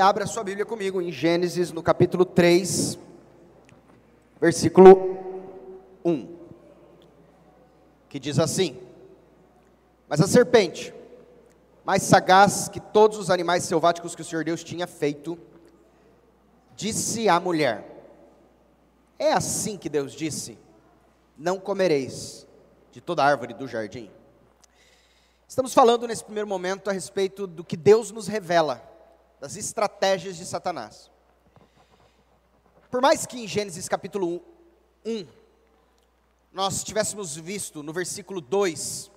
Abra sua Bíblia comigo em Gênesis, no capítulo 3, versículo 1. Que diz assim: Mas a serpente, mais sagaz que todos os animais selváticos que o Senhor Deus tinha feito, disse à mulher: É assim que Deus disse: Não comereis de toda árvore do jardim. Estamos falando nesse primeiro momento a respeito do que Deus nos revela das estratégias de Satanás. Por mais que em Gênesis capítulo 1, nós tivéssemos visto no versículo 2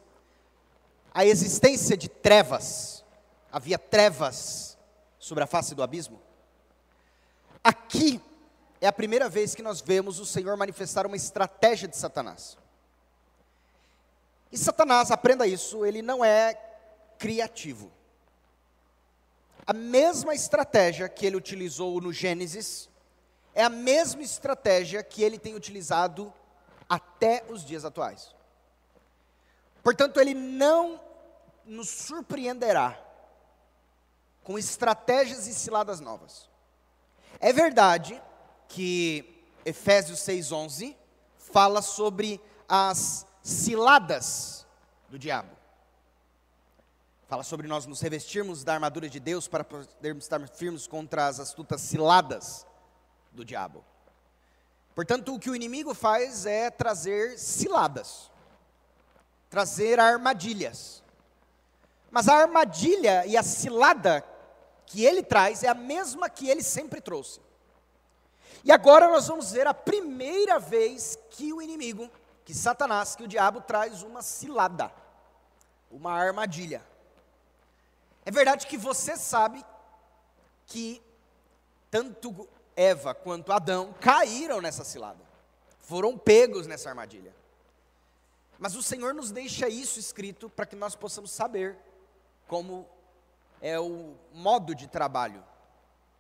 a existência de trevas, havia trevas sobre a face do abismo. Aqui é a primeira vez que nós vemos o Senhor manifestar uma estratégia de Satanás. E Satanás, aprenda isso, ele não é criativo. A mesma estratégia que ele utilizou no Gênesis é a mesma estratégia que ele tem utilizado até os dias atuais. Portanto, ele não nos surpreenderá com estratégias e ciladas novas. É verdade que Efésios 6:11 fala sobre as ciladas do diabo. Fala sobre nós nos revestirmos da armadura de Deus para podermos estar firmes contra as astutas ciladas do diabo. Portanto, o que o inimigo faz é trazer ciladas, trazer armadilhas. Mas a armadilha e a cilada que ele traz é a mesma que ele sempre trouxe. E agora nós vamos ver a primeira vez que o inimigo, que Satanás, que o diabo traz uma cilada, uma armadilha. É verdade que você sabe que tanto Eva quanto Adão caíram nessa cilada, foram pegos nessa armadilha. Mas o Senhor nos deixa isso escrito para que nós possamos saber como é o modo de trabalho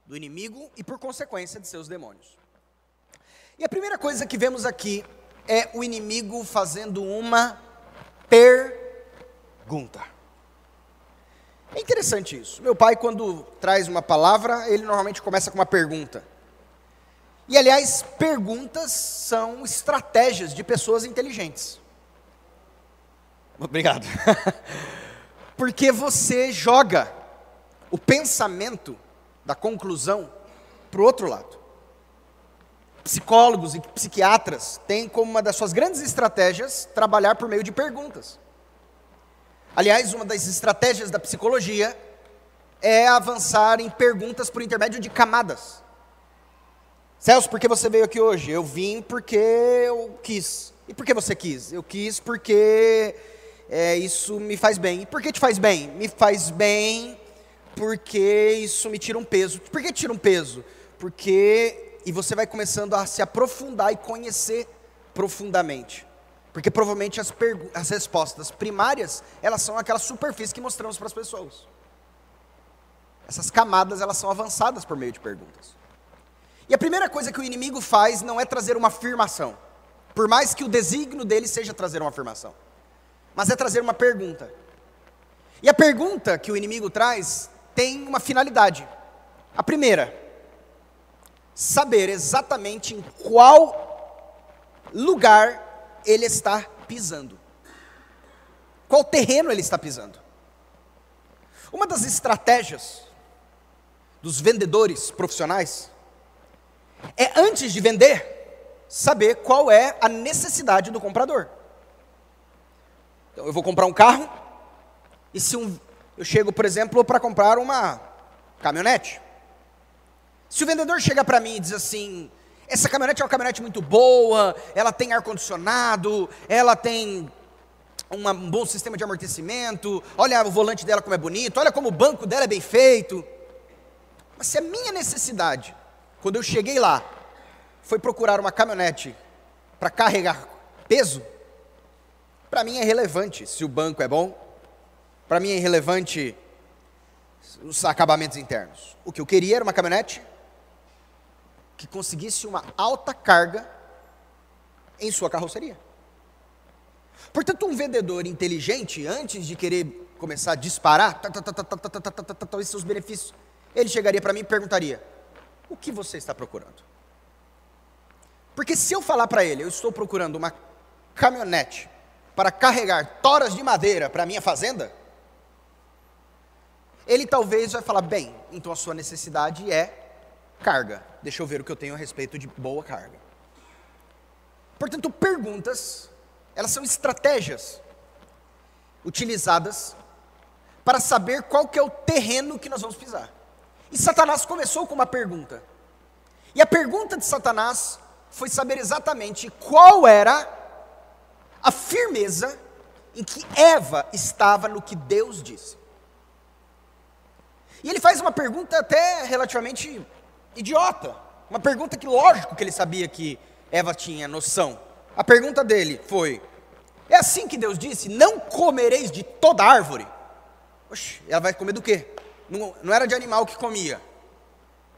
do inimigo e, por consequência, de seus demônios. E a primeira coisa que vemos aqui é o inimigo fazendo uma pergunta. É interessante isso. Meu pai, quando traz uma palavra, ele normalmente começa com uma pergunta. E, aliás, perguntas são estratégias de pessoas inteligentes. Obrigado. Porque você joga o pensamento da conclusão para o outro lado. Psicólogos e psiquiatras têm como uma das suas grandes estratégias trabalhar por meio de perguntas. Aliás, uma das estratégias da psicologia é avançar em perguntas por intermédio de camadas. Celso, por que você veio aqui hoje? Eu vim porque eu quis. E por que você quis? Eu quis porque é, isso me faz bem. E por que te faz bem? Me faz bem porque isso me tira um peso. Por que tira um peso? Porque. E você vai começando a se aprofundar e conhecer profundamente. Porque provavelmente as, as respostas primárias, elas são aquela superfície que mostramos para as pessoas. Essas camadas, elas são avançadas por meio de perguntas. E a primeira coisa que o inimigo faz não é trazer uma afirmação, por mais que o desígnio dele seja trazer uma afirmação, mas é trazer uma pergunta. E a pergunta que o inimigo traz tem uma finalidade. A primeira, saber exatamente em qual lugar ele está pisando. Qual terreno ele está pisando? Uma das estratégias dos vendedores profissionais é, antes de vender, saber qual é a necessidade do comprador. Então, eu vou comprar um carro, e se um, eu chego, por exemplo, para comprar uma caminhonete. Se o vendedor chega para mim e diz assim: essa caminhonete é uma caminhonete muito boa, ela tem ar-condicionado, ela tem um bom sistema de amortecimento, olha o volante dela como é bonito, olha como o banco dela é bem feito. Mas se a minha necessidade, quando eu cheguei lá, foi procurar uma caminhonete para carregar peso, para mim é relevante se o banco é bom, para mim é irrelevante os acabamentos internos. O que eu queria era uma caminhonete que conseguisse uma alta carga em sua carroceria. Portanto, um vendedor inteligente, antes de querer começar a disparar talvez esses seus benefícios, ele chegaria para mim e perguntaria: O que você está procurando? Porque se eu falar para ele, eu estou procurando uma caminhonete para carregar toras de madeira para minha fazenda, ele talvez vai falar: Bem, então a sua necessidade é carga. Deixa eu ver o que eu tenho a respeito de boa carga. Portanto, perguntas, elas são estratégias utilizadas para saber qual que é o terreno que nós vamos pisar. E Satanás começou com uma pergunta. E a pergunta de Satanás foi saber exatamente qual era a firmeza em que Eva estava no que Deus disse. E ele faz uma pergunta até relativamente idiota. Uma pergunta que, lógico, que ele sabia que Eva tinha noção. A pergunta dele foi: É assim que Deus disse: Não comereis de toda árvore? Oxe, ela vai comer do quê? Não, não era de animal que comia.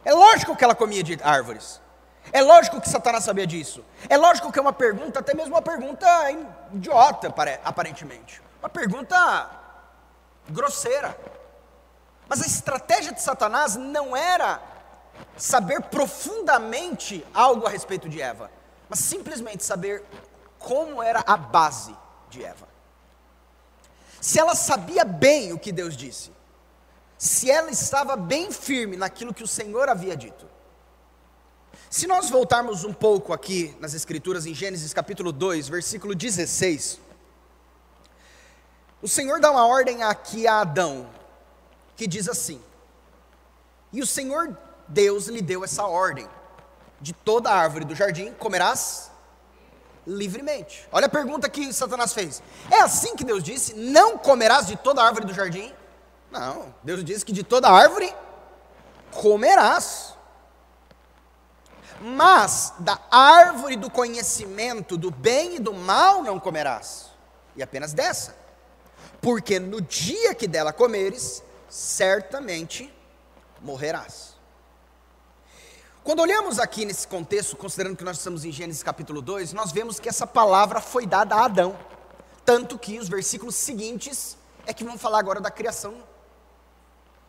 É lógico que ela comia de árvores. É lógico que Satanás sabia disso. É lógico que é uma pergunta, até mesmo uma pergunta idiota, aparentemente. Uma pergunta grosseira. Mas a estratégia de Satanás não era saber profundamente algo a respeito de Eva, mas simplesmente saber como era a base de Eva. Se ela sabia bem o que Deus disse, se ela estava bem firme naquilo que o Senhor havia dito. Se nós voltarmos um pouco aqui nas Escrituras, em Gênesis capítulo 2, versículo 16, o Senhor dá uma ordem aqui a Adão, que diz assim: E o Senhor Deus lhe deu essa ordem: de toda árvore do jardim comerás livremente. Olha a pergunta que Satanás fez: É assim que Deus disse: Não comerás de toda árvore do jardim? Não, Deus disse que de toda árvore comerás. Mas da árvore do conhecimento do bem e do mal não comerás, e apenas dessa, porque no dia que dela comeres, certamente morrerás. Quando olhamos aqui nesse contexto, considerando que nós estamos em Gênesis capítulo 2, nós vemos que essa palavra foi dada a Adão. Tanto que os versículos seguintes é que vão falar agora da criação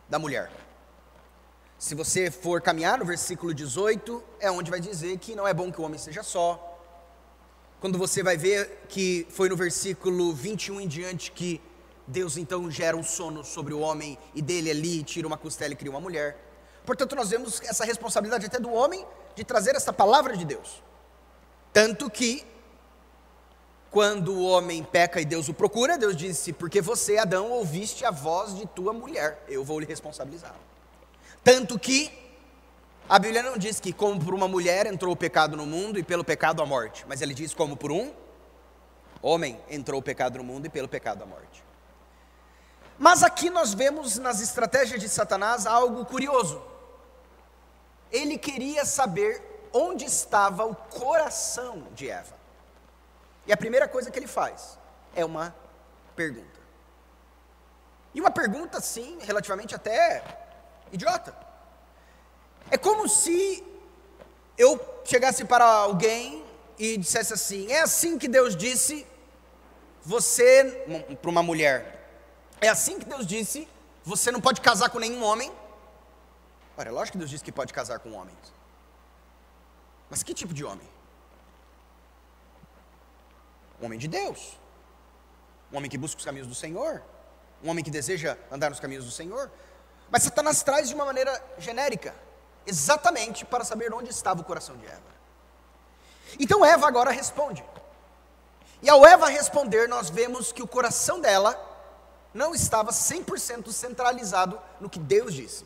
da mulher. Se você for caminhar no versículo 18, é onde vai dizer que não é bom que o homem seja só. Quando você vai ver que foi no versículo 21 em diante que Deus então gera um sono sobre o homem e dele ali tira uma costela e cria uma mulher. Portanto, nós vemos essa responsabilidade até do homem de trazer essa palavra de Deus. Tanto que, quando o homem peca e Deus o procura, Deus disse: Porque você, Adão, ouviste a voz de tua mulher, eu vou lhe responsabilizar. Tanto que, a Bíblia não diz que, como por uma mulher entrou o pecado no mundo e pelo pecado a morte, mas ele diz: como por um homem entrou o pecado no mundo e pelo pecado a morte. Mas aqui nós vemos nas estratégias de Satanás algo curioso ele queria saber onde estava o coração de Eva. E a primeira coisa que ele faz é uma pergunta. E uma pergunta, sim, relativamente até idiota. É como se eu chegasse para alguém e dissesse assim: é assim que Deus disse, você, para uma mulher, é assim que Deus disse, você não pode casar com nenhum homem, Ora, é lógico que Deus diz que pode casar com homens. Mas que tipo de homem? Um homem de Deus. Um homem que busca os caminhos do Senhor. Um homem que deseja andar nos caminhos do Senhor. Mas Satanás traz de uma maneira genérica, exatamente para saber onde estava o coração de Eva. Então Eva agora responde. E ao Eva responder, nós vemos que o coração dela não estava 100% centralizado no que Deus disse.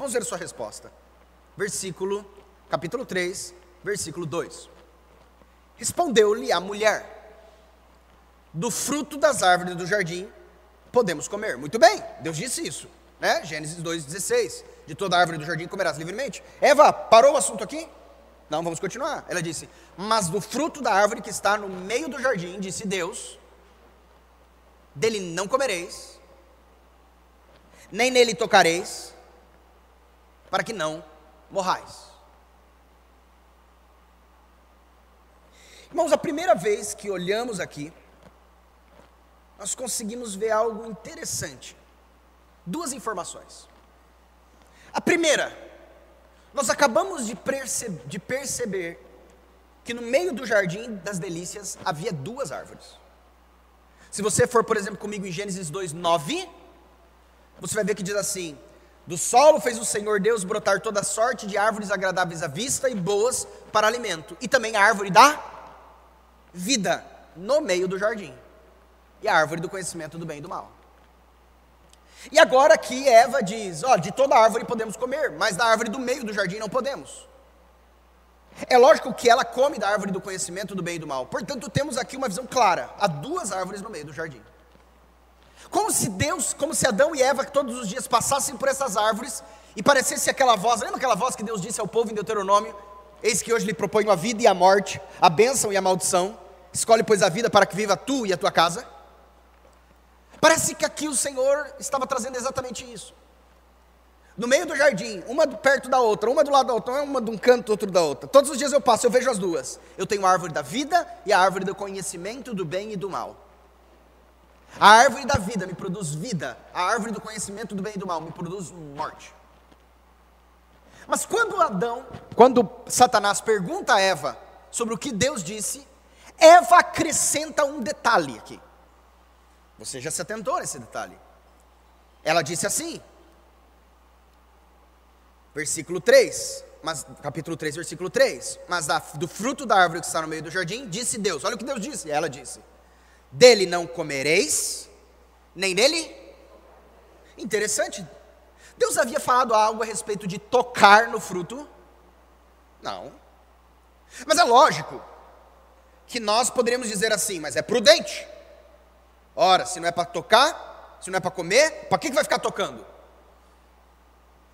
Vamos ver a sua resposta. Versículo, capítulo 3, versículo 2. Respondeu-lhe a mulher: Do fruto das árvores do jardim podemos comer. Muito bem, Deus disse isso, né? Gênesis 2,16. De toda árvore do jardim comerás livremente. Eva, parou o assunto aqui? Não, vamos continuar. Ela disse: Mas do fruto da árvore que está no meio do jardim, disse Deus, dele não comereis, nem nele tocareis, para que não morrais. Irmãos, a primeira vez que olhamos aqui, nós conseguimos ver algo interessante. Duas informações. A primeira, nós acabamos de, perce de perceber que no meio do jardim das delícias havia duas árvores. Se você for, por exemplo, comigo em Gênesis 2, 9, você vai ver que diz assim: Do solo fez o Senhor Deus brotar toda sorte de árvores agradáveis à vista e boas para alimento, e também a árvore da vida no meio do jardim, e a árvore do conhecimento do bem e do mal. E agora aqui Eva diz: Ó, de toda árvore podemos comer, mas da árvore do meio do jardim não podemos. É lógico que ela come da árvore do conhecimento do bem e do mal. Portanto, temos aqui uma visão clara: há duas árvores no meio do jardim. Como se Deus, como se Adão e Eva todos os dias passassem por essas árvores e parecesse aquela voz, lembra aquela voz que Deus disse ao povo em Deuteronômio? Eis que hoje lhe proponho a vida e a morte, a bênção e a maldição. Escolhe, pois, a vida para que viva tu e a tua casa. Parece que aqui o Senhor estava trazendo exatamente isso. No meio do jardim, uma perto da outra, uma do lado da outra, uma de um canto, outro da outra. Todos os dias eu passo, eu vejo as duas. Eu tenho a árvore da vida e a árvore do conhecimento do bem e do mal. A árvore da vida me produz vida, a árvore do conhecimento do bem e do mal me produz morte. Mas quando Adão, quando Satanás pergunta a Eva sobre o que Deus disse, Eva acrescenta um detalhe aqui. Você já se atentou nesse detalhe. Ela disse assim, versículo 3, mas, capítulo 3, versículo 3. Mas da, do fruto da árvore que está no meio do jardim, disse Deus: Olha o que Deus disse. Ela disse: Dele não comereis, nem dele. Interessante. Deus havia falado algo a respeito de tocar no fruto? Não. Mas é lógico que nós poderíamos dizer assim, mas é prudente. Ora, se não é para tocar, se não é para comer, para que, que vai ficar tocando?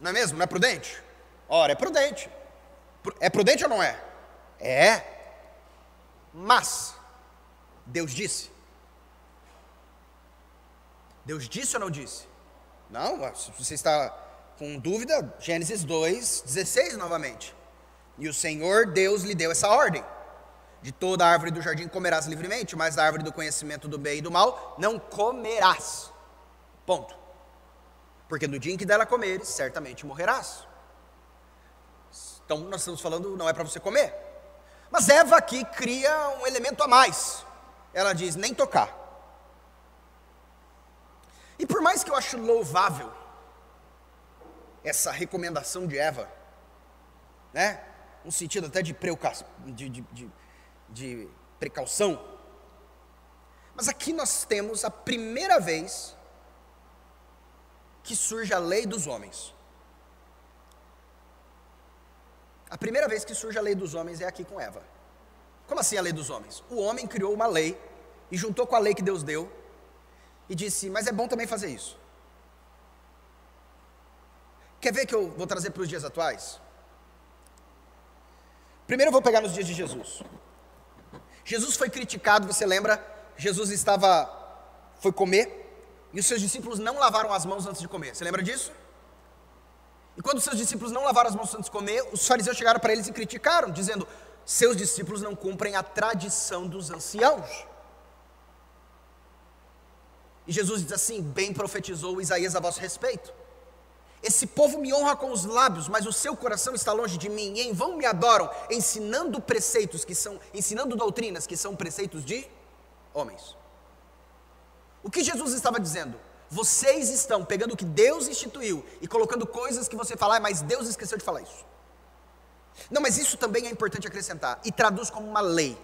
Não é mesmo? Não é prudente? Ora, é prudente. É prudente ou não é? É. Mas, Deus disse. Deus disse ou não disse? Não, se você está com dúvida, Gênesis 2, 16 novamente. E o Senhor Deus lhe deu essa ordem. De toda árvore do jardim comerás livremente, mas da árvore do conhecimento do bem e do mal não comerás. Ponto. Porque no dia em que dela comeres, certamente morrerás. Então nós estamos falando, não é para você comer. Mas Eva aqui cria um elemento a mais. Ela diz: nem tocar. E por mais que eu acho louvável essa recomendação de Eva, né? Um sentido até de, de, de, de de precaução. Mas aqui nós temos a primeira vez que surge a lei dos homens. A primeira vez que surge a lei dos homens é aqui com Eva. Como assim a lei dos homens? O homem criou uma lei e juntou com a lei que Deus deu e disse: Mas é bom também fazer isso. Quer ver que eu vou trazer para os dias atuais? Primeiro eu vou pegar nos dias de Jesus. Jesus foi criticado, você lembra? Jesus estava, foi comer, e os seus discípulos não lavaram as mãos antes de comer. Você lembra disso? E quando os seus discípulos não lavaram as mãos antes de comer, os fariseus chegaram para eles e criticaram, dizendo: seus discípulos não cumprem a tradição dos anciãos. E Jesus diz assim: bem profetizou Isaías a vosso respeito. Esse povo me honra com os lábios, mas o seu coração está longe de mim, e em vão me adoram, ensinando preceitos que são, ensinando doutrinas que são preceitos de homens. O que Jesus estava dizendo? Vocês estão pegando o que Deus instituiu e colocando coisas que você fala, ah, mas Deus esqueceu de falar isso. Não, mas isso também é importante acrescentar, e traduz como uma lei.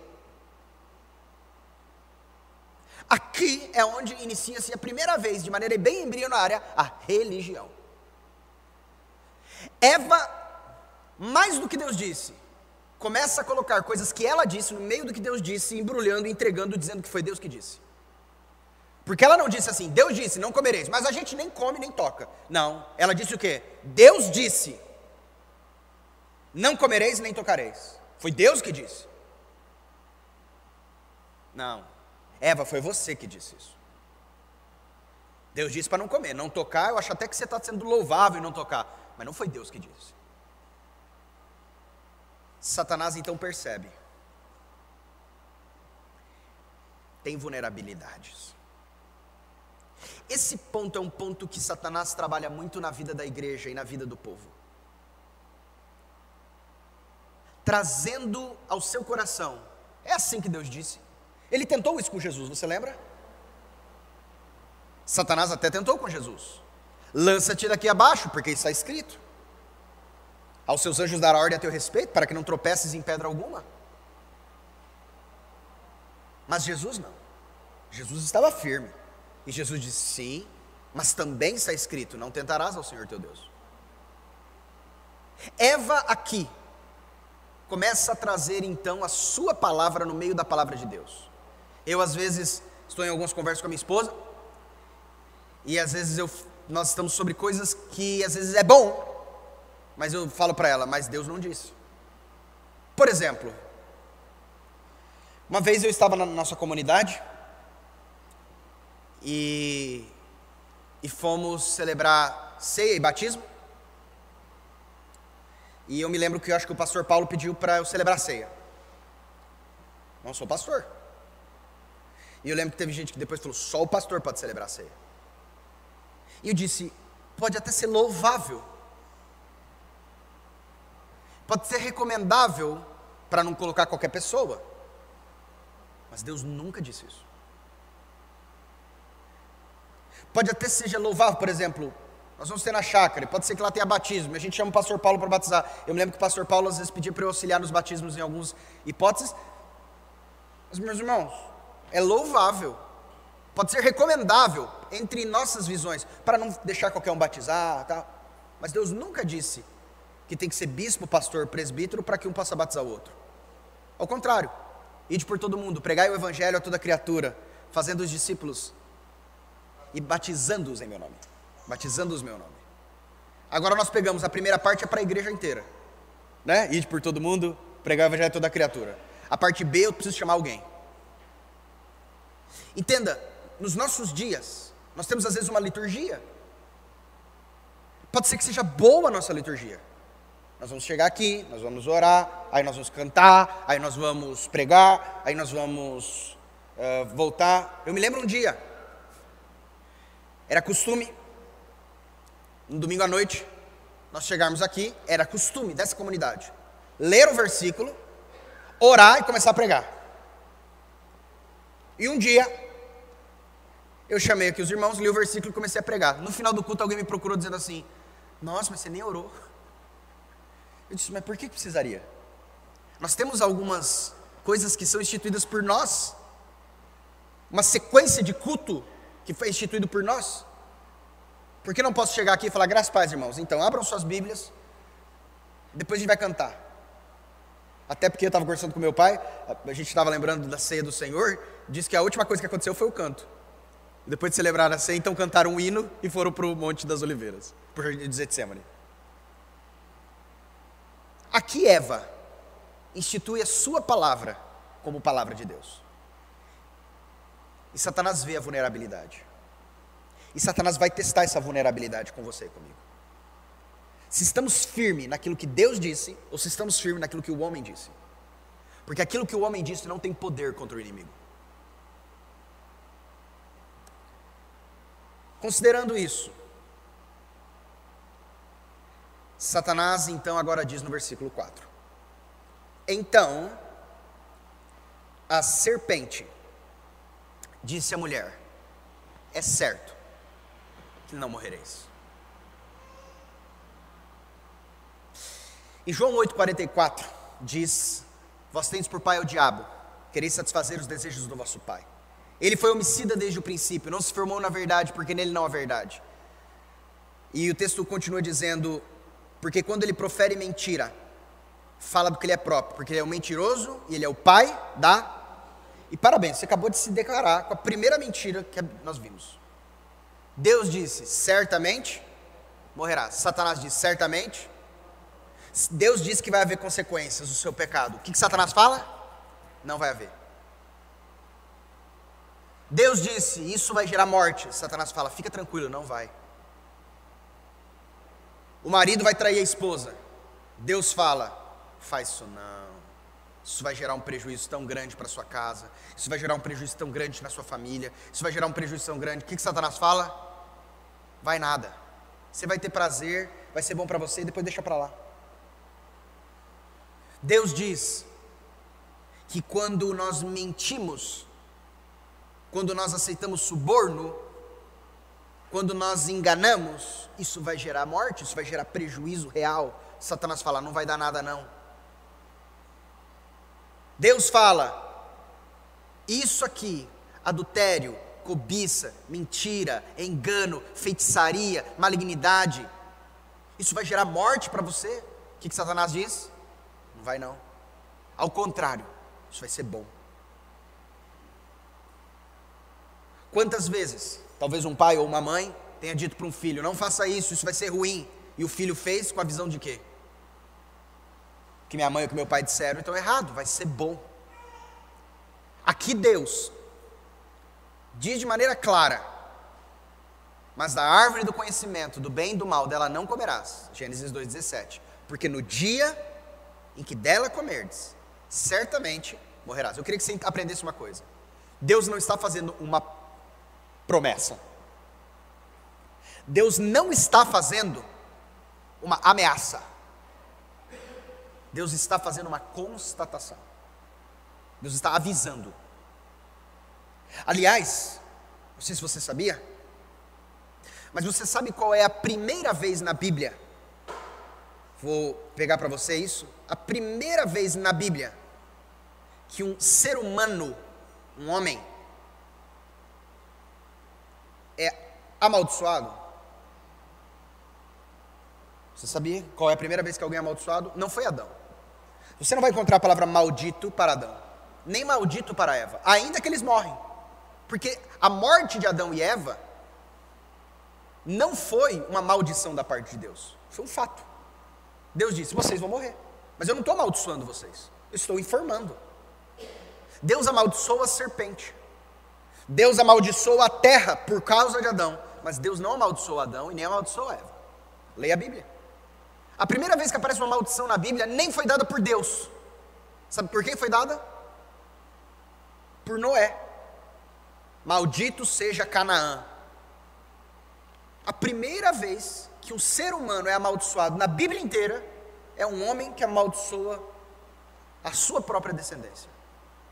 Aqui é onde inicia-se a primeira vez, de maneira bem embrionária, a religião. Eva, mais do que Deus disse, começa a colocar coisas que ela disse no meio do que Deus disse, embrulhando, entregando, dizendo que foi Deus que disse. Porque ela não disse assim, Deus disse, não comereis, mas a gente nem come nem toca. Não, ela disse o quê? Deus disse, não comereis nem tocareis. Foi Deus que disse. Não, Eva, foi você que disse isso. Deus disse para não comer, não tocar, eu acho até que você está sendo louvável em não tocar. Mas não foi Deus que disse. Satanás então percebe. Tem vulnerabilidades. Esse ponto é um ponto que Satanás trabalha muito na vida da igreja e na vida do povo. Trazendo ao seu coração. É assim que Deus disse. Ele tentou isso com Jesus, você lembra? Satanás até tentou com Jesus. Lança-te daqui abaixo, porque está escrito. Aos seus anjos dará ordem a teu respeito, para que não tropeces em pedra alguma. Mas Jesus não. Jesus estava firme. E Jesus disse: Sim, mas também está escrito: Não tentarás ao Senhor teu Deus. Eva aqui começa a trazer então a sua palavra no meio da palavra de Deus. Eu às vezes estou em algumas conversas com a minha esposa e às vezes eu, nós estamos sobre coisas que às vezes é bom, mas eu falo para ela, mas Deus não disse. Por exemplo, uma vez eu estava na nossa comunidade e, e fomos celebrar ceia e batismo. E eu me lembro que eu acho que o pastor Paulo pediu para eu celebrar ceia. Não sou pastor. E eu lembro que teve gente que depois falou: só o pastor pode celebrar ceia. E eu disse: pode até ser louvável, pode ser recomendável para não colocar qualquer pessoa, mas Deus nunca disse isso. Pode até seja louvável, por exemplo, nós vamos ter na chácara, pode ser que lá tenha batismo, a gente chama o pastor Paulo para batizar. Eu me lembro que o pastor Paulo às vezes pedia para eu auxiliar nos batismos em algumas hipóteses. Mas, meus irmãos, é louvável, pode ser recomendável entre nossas visões, para não deixar qualquer um batizar, tá? mas Deus nunca disse que tem que ser bispo, pastor, presbítero para que um possa batizar o outro. Ao contrário, ide por todo mundo, pregai o evangelho a toda criatura, fazendo os discípulos e batizando-os em meu nome. Batizando-os em meu nome. Agora nós pegamos a primeira parte é para a igreja inteira, né? Ide por todo mundo, pregar o evangelho a toda criatura. A parte B eu preciso chamar alguém. Entenda, nos nossos dias, nós temos às vezes uma liturgia. Pode ser que seja boa a nossa liturgia. Nós vamos chegar aqui, nós vamos orar, aí nós vamos cantar, aí nós vamos pregar, aí nós vamos uh, voltar. Eu me lembro um dia, era costume, no domingo à noite, nós chegarmos aqui, era costume dessa comunidade, ler o versículo, orar e começar a pregar. E um dia, eu chamei aqui os irmãos, li o versículo e comecei a pregar. No final do culto, alguém me procurou dizendo assim: Nossa, mas você nem orou. Eu disse: Mas por que precisaria? Nós temos algumas coisas que são instituídas por nós, uma sequência de culto que foi instituído por nós. Por que não posso chegar aqui e falar, graças paz, irmãos? Então, abram suas Bíblias, depois a gente vai cantar. Até porque eu estava conversando com meu pai, a gente estava lembrando da ceia do Senhor, disse que a última coisa que aconteceu foi o canto. Depois de celebrar a ceia, então cantaram um hino e foram para o Monte das Oliveiras, por Getsemane. Aqui Eva institui a sua palavra como palavra de Deus. E Satanás vê a vulnerabilidade. E Satanás vai testar essa vulnerabilidade com você e comigo. Se estamos firmes naquilo que Deus disse, ou se estamos firmes naquilo que o homem disse. Porque aquilo que o homem disse não tem poder contra o inimigo. Considerando isso, Satanás então agora diz no versículo 4: Então a serpente Disse a mulher: É certo que não morrereis. Em João 8,44 diz: Vós tendes por pai o diabo, quereis satisfazer os desejos do vosso pai. Ele foi homicida desde o princípio, não se formou na verdade, porque nele não há verdade. E o texto continua dizendo: Porque quando ele profere mentira, fala do que ele é próprio, porque ele é o mentiroso e ele é o pai da e parabéns, você acabou de se declarar com a primeira mentira que nós vimos. Deus disse: certamente morrerá. Satanás disse: certamente. Deus disse que vai haver consequências do seu pecado. O que, que Satanás fala? Não vai haver. Deus disse: isso vai gerar morte. Satanás fala: fica tranquilo, não vai. O marido vai trair a esposa. Deus fala: faz isso não. Isso vai gerar um prejuízo tão grande para sua casa, isso vai gerar um prejuízo tão grande na sua família, isso vai gerar um prejuízo tão grande. O que, que Satanás fala? Vai nada. Você vai ter prazer, vai ser bom para você e depois deixa para lá. Deus diz que quando nós mentimos, quando nós aceitamos suborno, quando nós enganamos, isso vai gerar morte, isso vai gerar prejuízo real. Satanás fala: não vai dar nada, não. Deus fala: isso aqui, adultério, cobiça, mentira, engano, feitiçaria, malignidade, isso vai gerar morte para você. O que, que Satanás diz? Não vai não. Ao contrário, isso vai ser bom. Quantas vezes, talvez um pai ou uma mãe tenha dito para um filho: não faça isso, isso vai ser ruim. E o filho fez com a visão de quê? Que minha mãe ou que meu pai disseram, então é errado, vai ser bom. Aqui Deus diz de maneira clara: mas da árvore do conhecimento do bem e do mal dela não comerás. Gênesis 2,17. Porque no dia em que dela comerdes, certamente morrerás. Eu queria que você aprendesse uma coisa. Deus não está fazendo uma promessa. Deus não está fazendo uma ameaça. Deus está fazendo uma constatação. Deus está avisando. Aliás, não sei se você sabia, mas você sabe qual é a primeira vez na Bíblia? Vou pegar para você isso. A primeira vez na Bíblia que um ser humano, um homem, é amaldiçoado? Você sabia qual é a primeira vez que alguém é amaldiçoado? Não foi Adão. Você não vai encontrar a palavra maldito para Adão, nem maldito para Eva, ainda que eles morrem. Porque a morte de Adão e Eva não foi uma maldição da parte de Deus, foi um fato. Deus disse: vocês vão morrer. Mas eu não estou amaldiçoando vocês, eu estou informando. Deus amaldiçoou a serpente. Deus amaldiçoou a terra por causa de Adão, mas Deus não amaldiçoou Adão e nem amaldiçoou Eva. Leia a Bíblia. A primeira vez que aparece uma maldição na Bíblia nem foi dada por Deus. Sabe por quem foi dada? Por Noé. Maldito seja Canaã. A primeira vez que um ser humano é amaldiçoado na Bíblia inteira é um homem que amaldiçoa a sua própria descendência.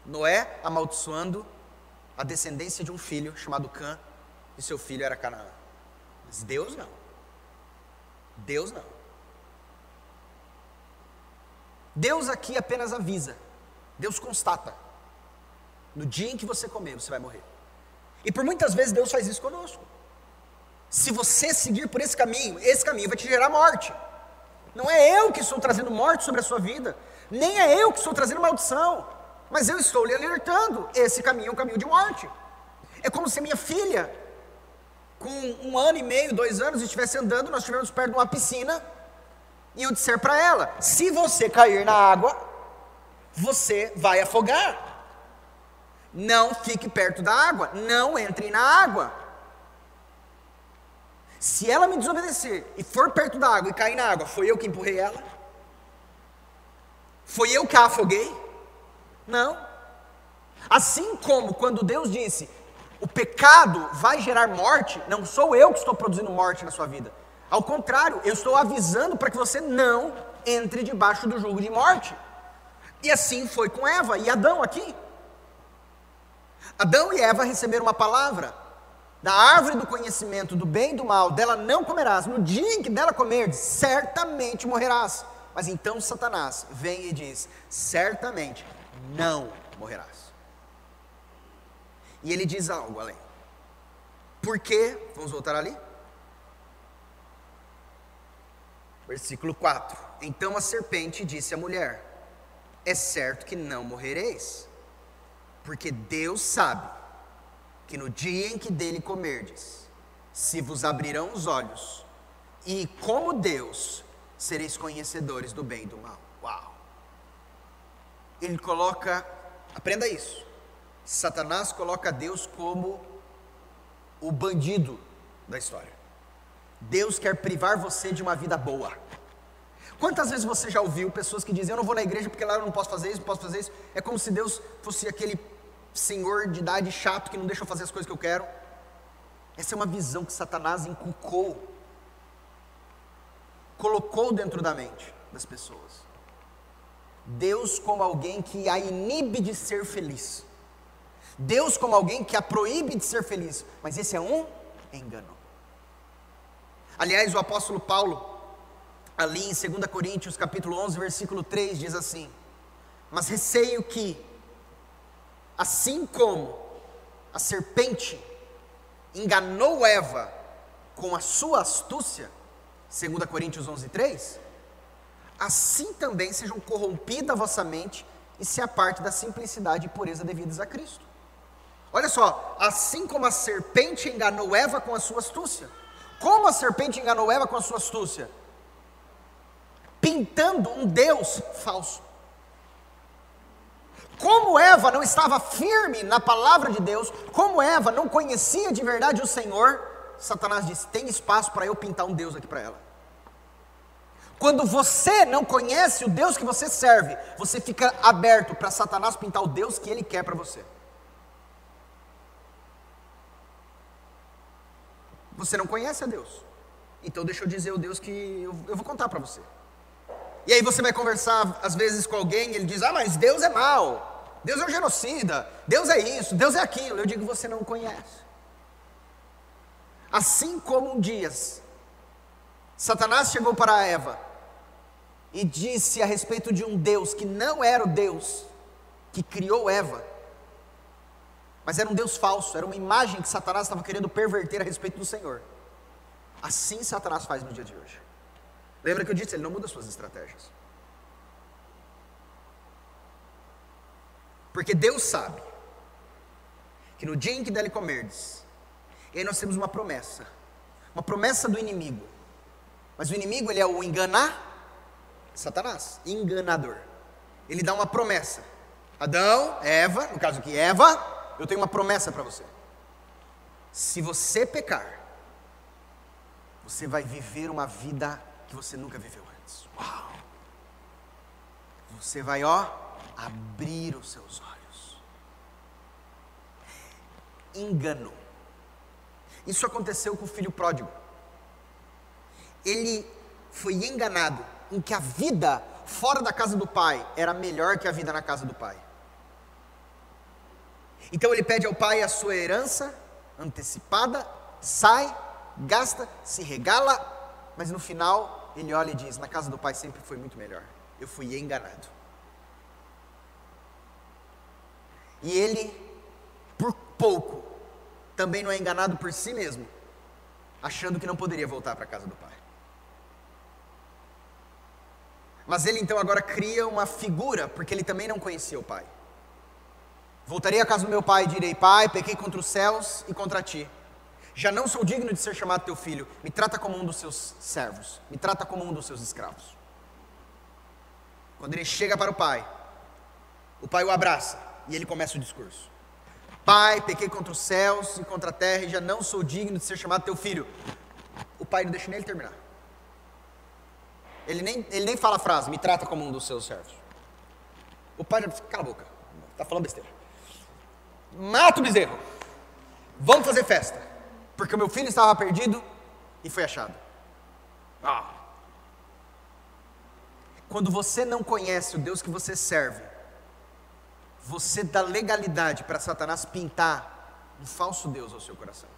Noé amaldiçoando a descendência de um filho chamado Cã, e seu filho era Canaã. Mas Deus não. Deus não. Deus aqui apenas avisa. Deus constata. No dia em que você comer, você vai morrer. E por muitas vezes Deus faz isso conosco. Se você seguir por esse caminho, esse caminho vai te gerar morte. Não é eu que estou trazendo morte sobre a sua vida, nem é eu que estou trazendo maldição. Mas eu estou lhe alertando: esse caminho é um caminho de morte. É como se minha filha, com um ano e meio, dois anos, estivesse andando, nós estivemos perto de uma piscina, e eu disser para ela: se você cair na água, você vai afogar. Não fique perto da água, não entre na água. Se ela me desobedecer e for perto da água e cair na água, foi eu que empurrei ela? Foi eu que a afoguei? Não. Assim como quando Deus disse: o pecado vai gerar morte, não sou eu que estou produzindo morte na sua vida. Ao contrário, eu estou avisando para que você não entre debaixo do jugo de morte. E assim foi com Eva e Adão aqui. Adão e Eva receberam uma palavra da árvore do conhecimento do bem e do mal, dela não comerás, no dia em que dela comerdes, certamente morrerás. Mas então Satanás vem e diz: certamente não morrerás. E ele diz algo além. Por quê? Vamos voltar ali? Versículo 4: Então a serpente disse à mulher: É certo que não morrereis, porque Deus sabe que no dia em que dele comerdes, se vos abrirão os olhos, e como Deus sereis conhecedores do bem e do mal. Uau! Ele coloca, aprenda isso. Satanás coloca Deus como o bandido da história. Deus quer privar você de uma vida boa. Quantas vezes você já ouviu pessoas que dizem, eu não vou na igreja porque lá eu não posso fazer isso, não posso fazer isso? É como se Deus fosse aquele senhor de idade chato que não deixa eu fazer as coisas que eu quero. Essa é uma visão que Satanás inculcou, colocou dentro da mente das pessoas. Deus como alguém que a inibe de ser feliz. Deus como alguém que a proíbe de ser feliz. Mas esse é um engano. Aliás, o apóstolo Paulo, ali em 2 Coríntios capítulo 11, versículo 3, diz assim: Mas receio que, assim como a serpente enganou Eva com a sua astúcia, 2 Coríntios 11, 3, assim também sejam corrompida a vossa mente e se aparte da simplicidade e pureza devidas a Cristo. Olha só, assim como a serpente enganou Eva com a sua astúcia. Como a serpente enganou Eva com a sua astúcia? pintando um Deus falso. Como Eva não estava firme na palavra de Deus, como Eva não conhecia de verdade o Senhor, Satanás disse: tem espaço para eu pintar um Deus aqui para ela. Quando você não conhece o Deus que você serve, você fica aberto para Satanás pintar o Deus que ele quer para você. Você não conhece a Deus. Então deixa eu dizer o Deus que eu, eu vou contar para você. E aí você vai conversar às vezes com alguém, e ele diz: "Ah, mas Deus é mau. Deus é um genocida. Deus é isso, Deus é aquilo". Eu digo: "Você não conhece". Assim como um dia Satanás chegou para Eva e disse a respeito de um Deus que não era o Deus que criou Eva, mas era um Deus falso, era uma imagem que Satanás estava querendo perverter a respeito do Senhor. Assim Satanás faz no dia de hoje. Lembra que eu disse, ele não muda suas estratégias. Porque Deus sabe que no dia em que dele comerdes, e aí nós temos uma promessa, uma promessa do inimigo. Mas o inimigo, ele é o enganar, Satanás, enganador. Ele dá uma promessa. Adão, Eva, no caso aqui, Eva, eu tenho uma promessa para você. Se você pecar, você vai viver uma vida que você nunca viveu antes. Uau! Você vai, ó, abrir os seus olhos. Engano. Isso aconteceu com o filho pródigo. Ele foi enganado em que a vida fora da casa do pai era melhor que a vida na casa do pai. Então ele pede ao pai a sua herança antecipada, sai, gasta, se regala, mas no final ele olha e diz: Na casa do pai sempre foi muito melhor. Eu fui enganado. E ele, por pouco, também não é enganado por si mesmo, achando que não poderia voltar para a casa do pai. Mas ele então agora cria uma figura, porque ele também não conhecia o pai. Voltarei à casa do meu pai e direi: Pai, pequei contra os céus e contra ti. Já não sou digno de ser chamado teu filho, me trata como um dos seus servos, me trata como um dos seus escravos. Quando ele chega para o pai, o pai o abraça e ele começa o discurso. Pai, pequei contra os céus e contra a terra e já não sou digno de ser chamado teu filho. O pai não deixa nem ele terminar. Ele nem, ele nem fala a frase, me trata como um dos seus servos. O pai já diz, cala a boca, está falando besteira. Mata o bezerro. Vamos fazer festa porque o meu filho estava perdido e foi achado. Ah. Quando você não conhece o Deus que você serve, você dá legalidade para Satanás pintar um falso Deus ao seu coração.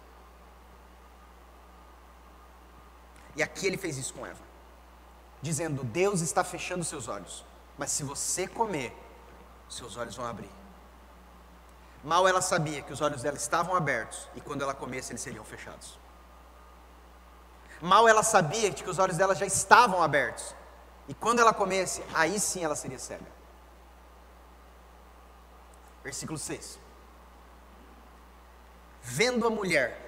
E aqui ele fez isso com Eva, dizendo: Deus está fechando seus olhos, mas se você comer, seus olhos vão abrir. Mal ela sabia que os olhos dela estavam abertos e quando ela comesse eles seriam fechados. Mal ela sabia que os olhos dela já estavam abertos e quando ela comesse, aí sim ela seria cega. Versículo 6. Vendo a mulher,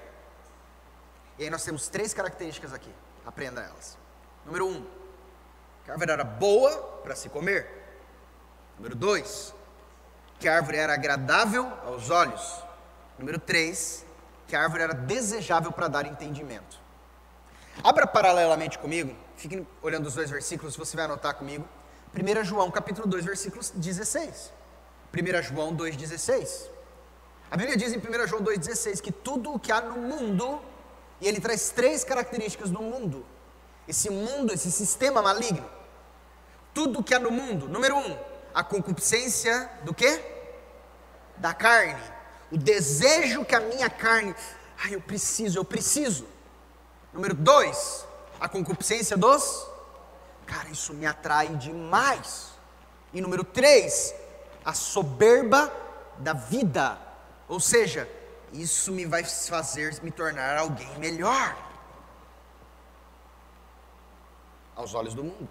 e aí nós temos três características aqui, aprenda elas. Número um, que a árvore era boa para se comer. Número dois, que a árvore era agradável aos olhos. Número 3, que a árvore era desejável para dar entendimento. Abra paralelamente comigo, fique olhando os dois versículos, você vai anotar comigo. 1 João capítulo 2, versículos 16. 1 João 2,16. A Bíblia diz em 1 João 2,16 que tudo o que há no mundo, e ele traz três características do mundo, esse mundo, esse sistema maligno, tudo o que há no mundo, número um, a concupiscência do quê? Da carne, o desejo que a minha carne, ai eu preciso, eu preciso. Número dois, a concupiscência dos, cara, isso me atrai demais. E número três, a soberba da vida, ou seja, isso me vai fazer me tornar alguém melhor aos olhos do mundo.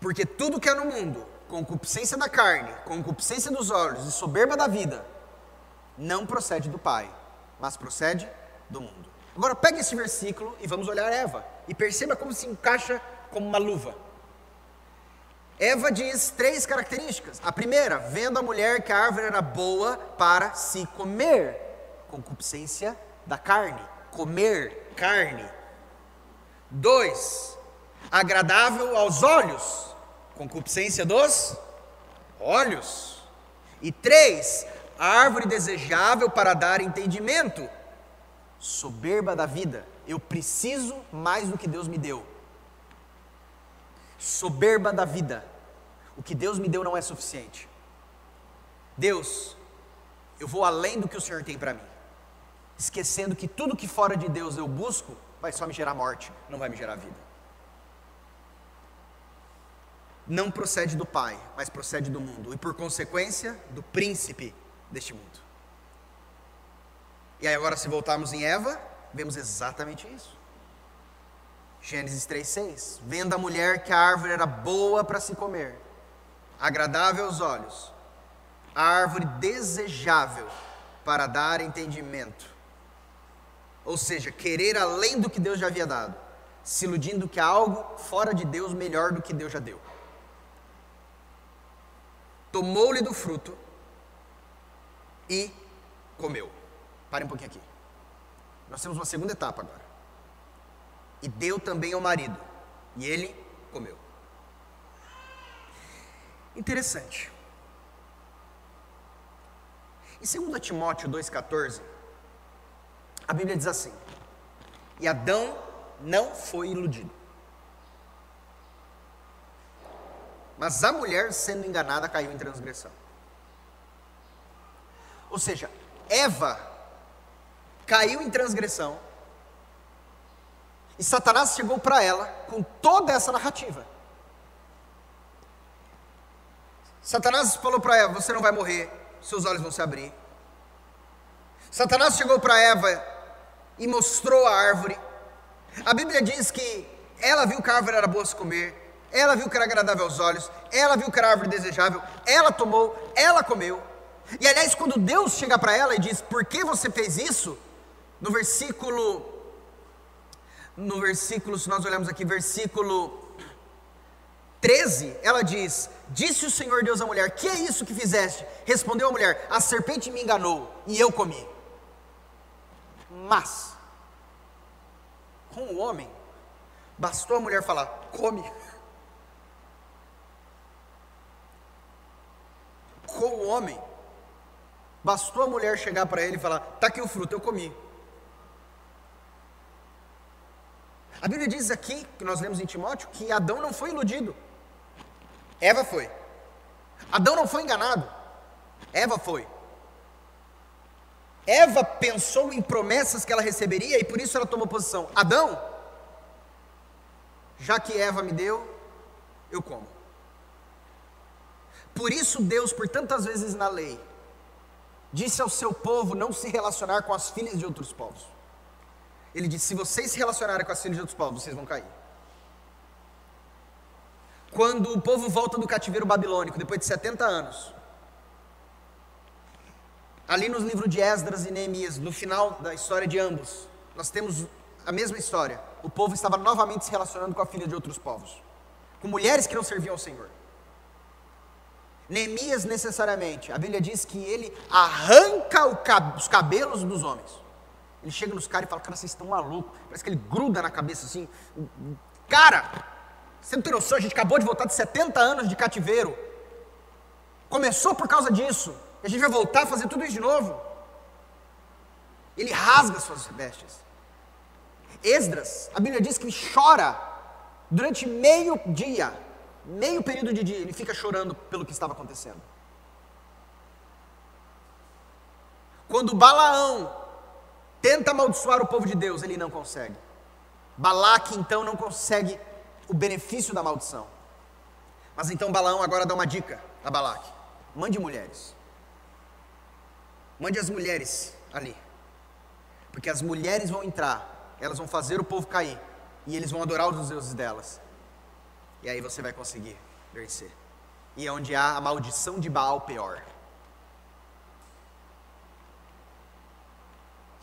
Porque tudo que é no mundo, concupiscência da carne, concupiscência dos olhos e soberba da vida, não procede do Pai, mas procede do mundo. Agora pegue esse versículo e vamos olhar Eva e perceba como se encaixa como uma luva. Eva diz três características. A primeira, vendo a mulher que a árvore era boa para se comer, concupiscência da carne, comer carne. Dois, agradável aos olhos, concupiscência dos olhos. E três, árvore desejável para dar entendimento, soberba da vida. Eu preciso mais do que Deus me deu soberba da vida. O que Deus me deu não é suficiente. Deus, eu vou além do que o Senhor tem para mim, esquecendo que tudo que fora de Deus eu busco vai só me gerar morte, não vai me gerar vida. Não procede do Pai, mas procede do mundo, e por consequência, do príncipe deste mundo. E aí, agora, se voltarmos em Eva, vemos exatamente isso. Gênesis 3,6. Vendo a mulher que a árvore era boa para se comer, agradável aos olhos, árvore desejável para dar entendimento. Ou seja, querer além do que Deus já havia dado, se iludindo que há algo fora de Deus melhor do que Deus já deu. Tomou-lhe do fruto e comeu. Pare um pouquinho aqui. Nós temos uma segunda etapa agora e deu também ao marido, e ele comeu. Interessante. Em 2 Timóteo 2,14, a Bíblia diz assim: E Adão não foi iludido. Mas a mulher, sendo enganada, caiu em transgressão. Ou seja, Eva caiu em transgressão e Satanás chegou para ela com toda essa narrativa. Satanás falou para Eva: Você não vai morrer, seus olhos vão se abrir. Satanás chegou para Eva e mostrou a árvore. A Bíblia diz que ela viu que a árvore era boa se comer, ela viu que era agradável aos olhos, ela viu que era árvore desejável, ela tomou, ela comeu. E aliás, quando Deus chega para ela e diz: Por que você fez isso? No versículo no versículo, se nós olharmos aqui, versículo 13, ela diz: Disse o Senhor Deus à mulher: Que é isso que fizeste? Respondeu a mulher: A serpente me enganou e eu comi. Mas, com o homem, bastou a mulher falar: Come. Com o homem, bastou a mulher chegar para ele e falar: Está aqui o fruto, eu comi. A Bíblia diz aqui, que nós lemos em Timóteo, que Adão não foi iludido. Eva foi. Adão não foi enganado. Eva foi. Eva pensou em promessas que ela receberia e por isso ela tomou posição. Adão, já que Eva me deu, eu como. Por isso Deus, por tantas vezes na lei, disse ao seu povo não se relacionar com as filhas de outros povos. Ele disse: se vocês se relacionarem com as filhas de outros povos, vocês vão cair. Quando o povo volta do cativeiro babilônico, depois de 70 anos, ali nos livros de Esdras e Neemias, no final da história de ambos, nós temos a mesma história. O povo estava novamente se relacionando com a filha de outros povos, com mulheres que não serviam ao Senhor. Neemias, necessariamente, a Bíblia diz que ele arranca os cabelos dos homens Ele chega nos caras e fala, cara, vocês estão malucos. Parece que ele gruda na cabeça assim. Cara, você não tem noção, a gente acabou de voltar de 70 anos de cativeiro. Começou por causa disso. E a gente vai voltar a fazer tudo isso de novo. Ele rasga suas vestes. Esdras, a Bíblia diz que ele chora durante meio dia, meio período de dia, ele fica chorando pelo que estava acontecendo. Quando Balaão tenta amaldiçoar o povo de Deus, ele não consegue. Balaque então não consegue o benefício da maldição. Mas então Balaão agora dá uma dica a Balaque: mande mulheres. Mande as mulheres ali. Porque as mulheres vão entrar, elas vão fazer o povo cair. E eles vão adorar os deuses delas. E aí você vai conseguir vencer. E é onde há a maldição de Baal pior.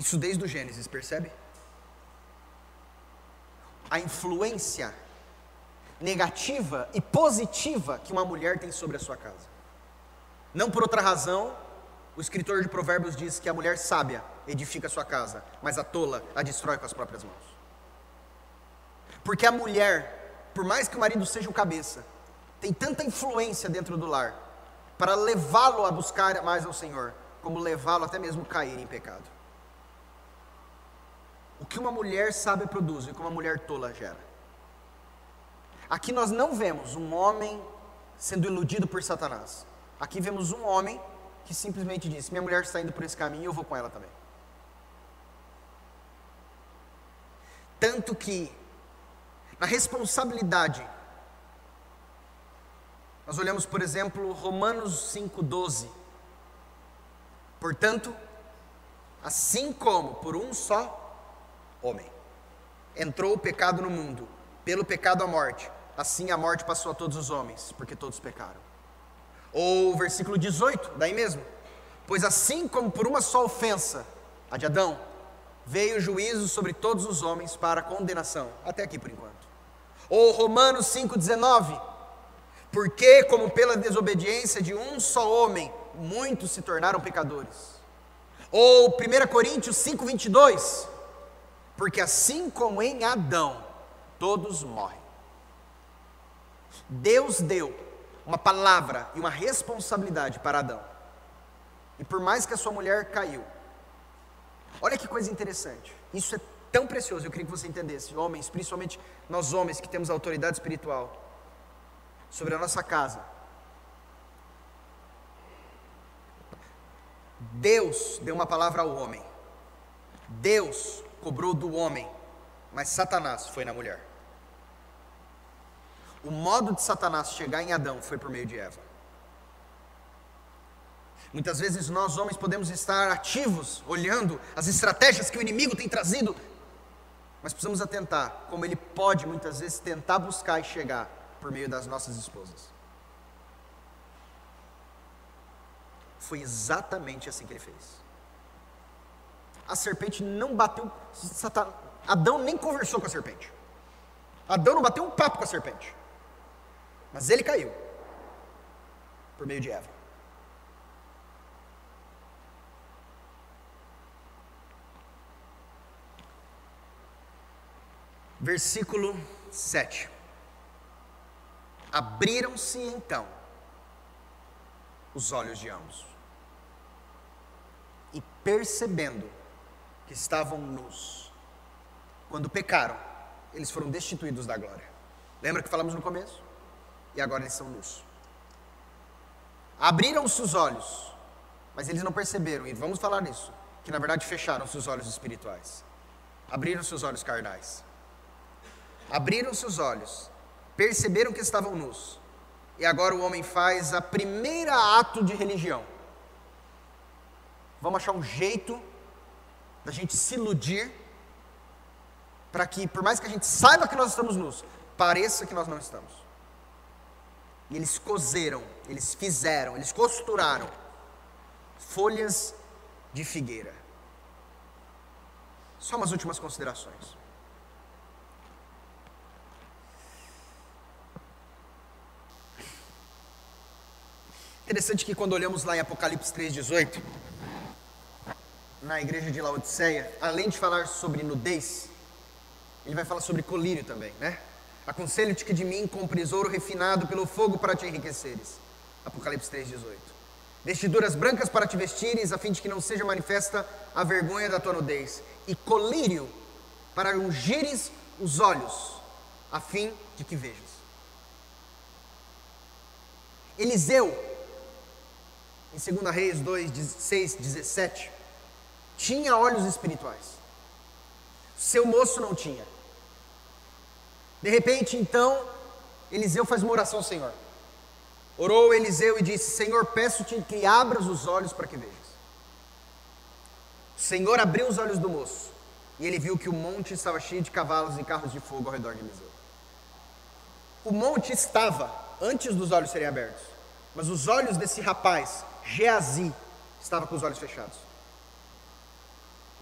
Isso desde o Gênesis, percebe? A influência negativa e positiva que uma mulher tem sobre a sua casa. Não por outra razão, o escritor de Provérbios diz que a mulher sábia edifica a sua casa, mas a tola a destrói com as próprias mãos. Porque a mulher, por mais que o marido seja o cabeça, tem tanta influência dentro do lar para levá-lo a buscar mais ao Senhor, como levá-lo até mesmo a cair em pecado. O que uma mulher sábia produz e o que uma mulher tola gera. Aqui nós não vemos um homem sendo iludido por Satanás. Aqui vemos um homem que simplesmente disse: Minha mulher está indo por esse caminho, eu vou com ela também. Tanto que, na responsabilidade, nós olhamos, por exemplo, Romanos 5,12. Portanto, assim como por um só homem entrou o pecado no mundo, pelo pecado a morte, assim a morte passou a todos os homens, porque todos pecaram. Ou versículo 18, daí mesmo. Pois assim como por uma só ofensa, a de Adão, veio o juízo sobre todos os homens para condenação. Até aqui por enquanto. Ou Romanos 5,19. Porque, como pela desobediência de um só homem, muitos se tornaram pecadores. Ou 1 Coríntios 5,22. Porque assim como em Adão, todos morrem. Deus deu uma palavra e uma responsabilidade para Adão. E por mais que a sua mulher caiu, olha que coisa interessante. Isso é tão precioso, eu queria que você entendesse, homens, principalmente nós homens que temos autoridade espiritual sobre a nossa casa. Deus deu uma palavra ao homem. Deus cobrou do homem, mas Satanás foi na mulher. O modo de Satanás chegar em Adão foi por meio de Eva. Muitas vezes nós, homens, podemos estar ativos, olhando as estratégias que o inimigo tem trazido, mas precisamos atentar como ele pode, muitas vezes, tentar buscar e chegar por meio das nossas esposas. Foi exatamente assim que ele fez. A serpente não bateu, Adão nem conversou com a serpente. Adão não bateu um papo com a serpente. Mas ele caiu por meio de Eva. Versículo 7. Abriram-se então os olhos de ambos, e percebendo que estavam nus, quando pecaram, eles foram destituídos da glória. Lembra que falamos no começo? e agora eles são nus. Abriram-se os olhos, mas eles não perceberam, e vamos falar nisso, que na verdade fecharam-se os olhos espirituais. Abriram-se os olhos carnais. Abriram-se os olhos, perceberam que estavam nus. E agora o homem faz a primeira ato de religião. Vamos achar um jeito da gente se iludir para que, por mais que a gente saiba que nós estamos nus, pareça que nós não estamos. E eles cozeram, eles fizeram, eles costuraram folhas de figueira. Só umas últimas considerações. Interessante que quando olhamos lá em Apocalipse 3,18, na igreja de Laodiceia, além de falar sobre nudez, ele vai falar sobre colírio também, né? Aconselho-te que de mim compres ouro refinado pelo fogo para te enriqueceres. Apocalipse 3,18. Vestiduras brancas para te vestires, a fim de que não seja manifesta a vergonha da tua nudez. E colírio para ungires os olhos, a fim de que vejas. Eliseu, em 2 Reis 2, 6, 17, tinha olhos espirituais. Seu moço não tinha. De repente, então, Eliseu faz uma oração ao Senhor. Orou Eliseu e disse: Senhor, peço-te que abras os olhos para que vejas. O Senhor abriu os olhos do moço e ele viu que o monte estava cheio de cavalos e carros de fogo ao redor de Eliseu. O monte estava antes dos olhos serem abertos, mas os olhos desse rapaz, Geazi, estavam com os olhos fechados.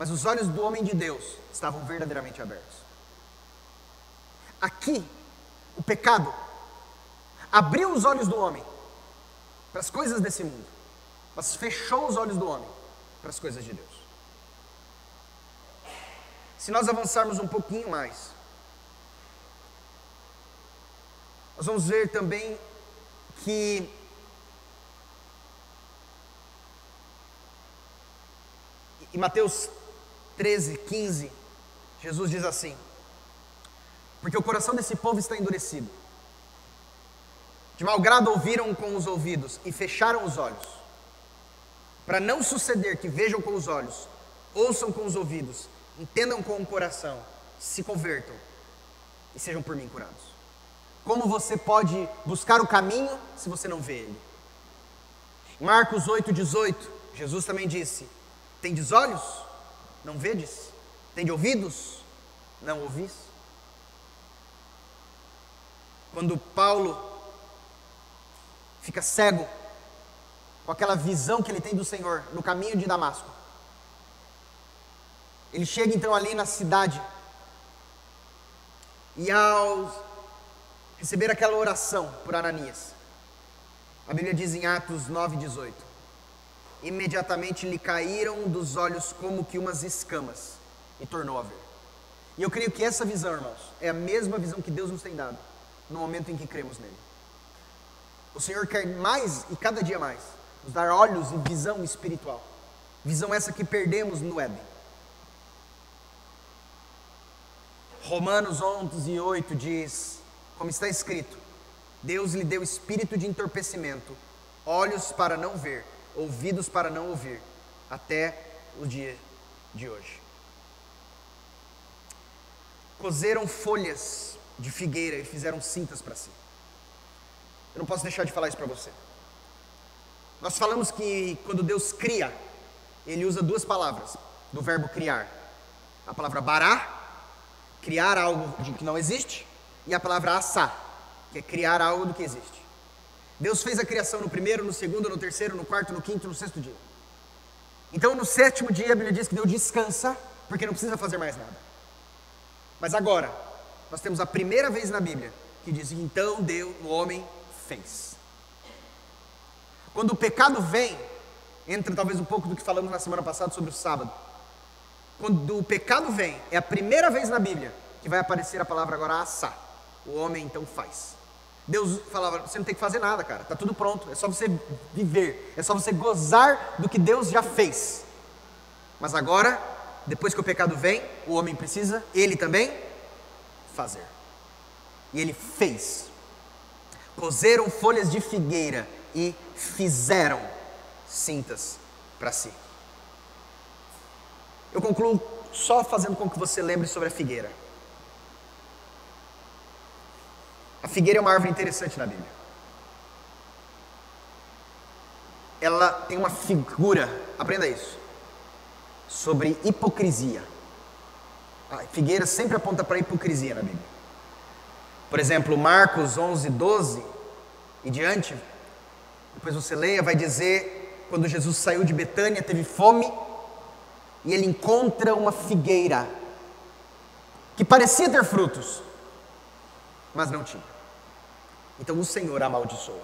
Mas os olhos do homem de Deus estavam verdadeiramente abertos. Aqui, o pecado abriu os olhos do homem para as coisas desse mundo, mas fechou os olhos do homem para as coisas de Deus. Se nós avançarmos um pouquinho mais, nós vamos ver também que em Mateus 13, 15, Jesus diz assim: Porque o coração desse povo está endurecido. De mau grado ouviram com os ouvidos e fecharam os olhos, para não suceder que vejam com os olhos, ouçam com os ouvidos, entendam com o coração, se convertam e sejam por mim curados. Como você pode buscar o caminho se você não vê ele? Marcos 8,18, Jesus também disse: Tendes olhos? Não vedes? Tende ouvidos? Não ouvis? Quando Paulo fica cego com aquela visão que ele tem do Senhor no caminho de Damasco, ele chega então ali na cidade e ao receber aquela oração por Ananias, a Bíblia diz em Atos 9,18: imediatamente lhe caíram dos olhos como que umas escamas e tornou a ver. E eu creio que essa visão, irmãos, é a mesma visão que Deus nos tem dado no momento em que cremos nele. O Senhor quer mais e cada dia mais nos dar olhos e visão espiritual. Visão essa que perdemos no Éden. Romanos 11 e 8 diz, como está escrito: Deus lhe deu espírito de entorpecimento, olhos para não ver, ouvidos para não ouvir, até o dia de hoje. Cozeram folhas de figueira e fizeram cintas para si. Eu não posso deixar de falar isso para você. Nós falamos que quando Deus cria, Ele usa duas palavras do verbo criar: a palavra bará criar algo que não existe, e a palavra assá, que é criar algo do que existe. Deus fez a criação no primeiro, no segundo, no terceiro, no quarto, no quinto, no sexto dia. Então, no sétimo dia, a Bíblia diz que Deus descansa, porque não precisa fazer mais nada. Mas agora, nós temos a primeira vez na Bíblia que diz: então Deus, o homem fez. Quando o pecado vem, entra talvez um pouco do que falamos na semana passada sobre o sábado. Quando o pecado vem, é a primeira vez na Bíblia que vai aparecer a palavra agora assar. O homem então faz. Deus falava: você não tem que fazer nada, cara, está tudo pronto, é só você viver, é só você gozar do que Deus já fez. Mas agora, depois que o pecado vem, o homem precisa, ele também, fazer. E ele fez. Cozeram folhas de figueira e fizeram cintas para si. Eu concluo só fazendo com que você lembre sobre a figueira. A figueira é uma árvore interessante na Bíblia. Ela tem uma figura, aprenda isso, sobre hipocrisia. A figueira sempre aponta para a hipocrisia na Bíblia. Por exemplo, Marcos 11, 12 e diante, depois você leia, vai dizer: quando Jesus saiu de Betânia, teve fome e ele encontra uma figueira que parecia ter frutos, mas não tinha. Então o Senhor amaldiçoou.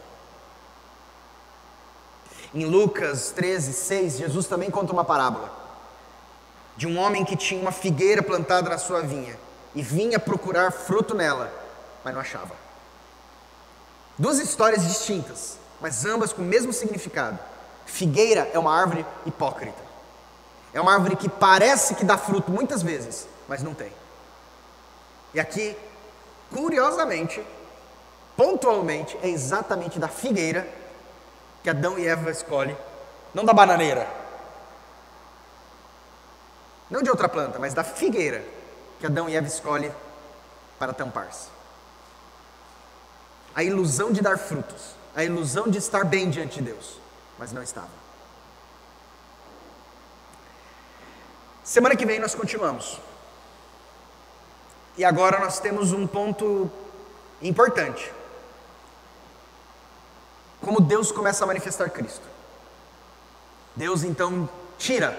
Em Lucas 13, 6, Jesus também conta uma parábola. de um homem que tinha uma figueira plantada na sua vinha e vinha procurar fruto nela, mas não achava. Duas histórias distintas, mas ambas com o mesmo significado. Figueira é uma árvore hipócrita. É uma árvore que parece que dá fruto muitas vezes, mas não tem. E aqui, curiosamente, pontualmente, é exatamente da figueira que Adão e Eva escolhem, não da bananeira, não de outra planta, mas da figueira que Adão e Eva escolhem para tampar-se. A ilusão de dar frutos, a ilusão de estar bem diante de Deus, mas não estava. Semana que vem nós continuamos. E agora nós temos um ponto importante. Como Deus começa a manifestar Cristo. Deus então tira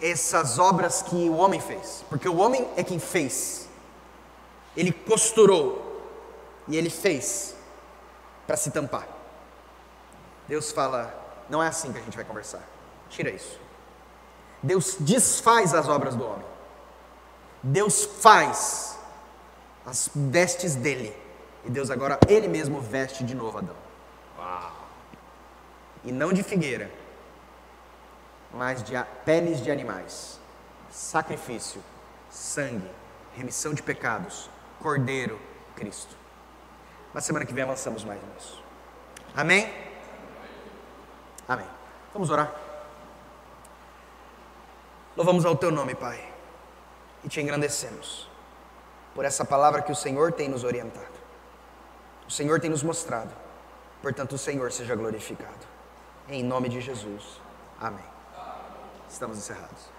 essas obras que o homem fez, porque o homem é quem fez. Ele costurou e ele fez para se tampar. Deus fala: não é assim que a gente vai conversar. Tira isso. Deus desfaz as obras do homem. Deus faz as vestes dele. E Deus agora, ele mesmo veste de novo Adão. Uau. E não de figueira, mas de peles de animais, sacrifício, sangue, remissão de pecados, cordeiro, Cristo. Na semana que vem avançamos mais nisso. Amém? Amém. Vamos orar. Louvamos ao teu nome, Pai, e te engrandecemos por essa palavra que o Senhor tem nos orientado. O Senhor tem nos mostrado. Portanto, o Senhor seja glorificado. Em nome de Jesus. Amém. Estamos encerrados.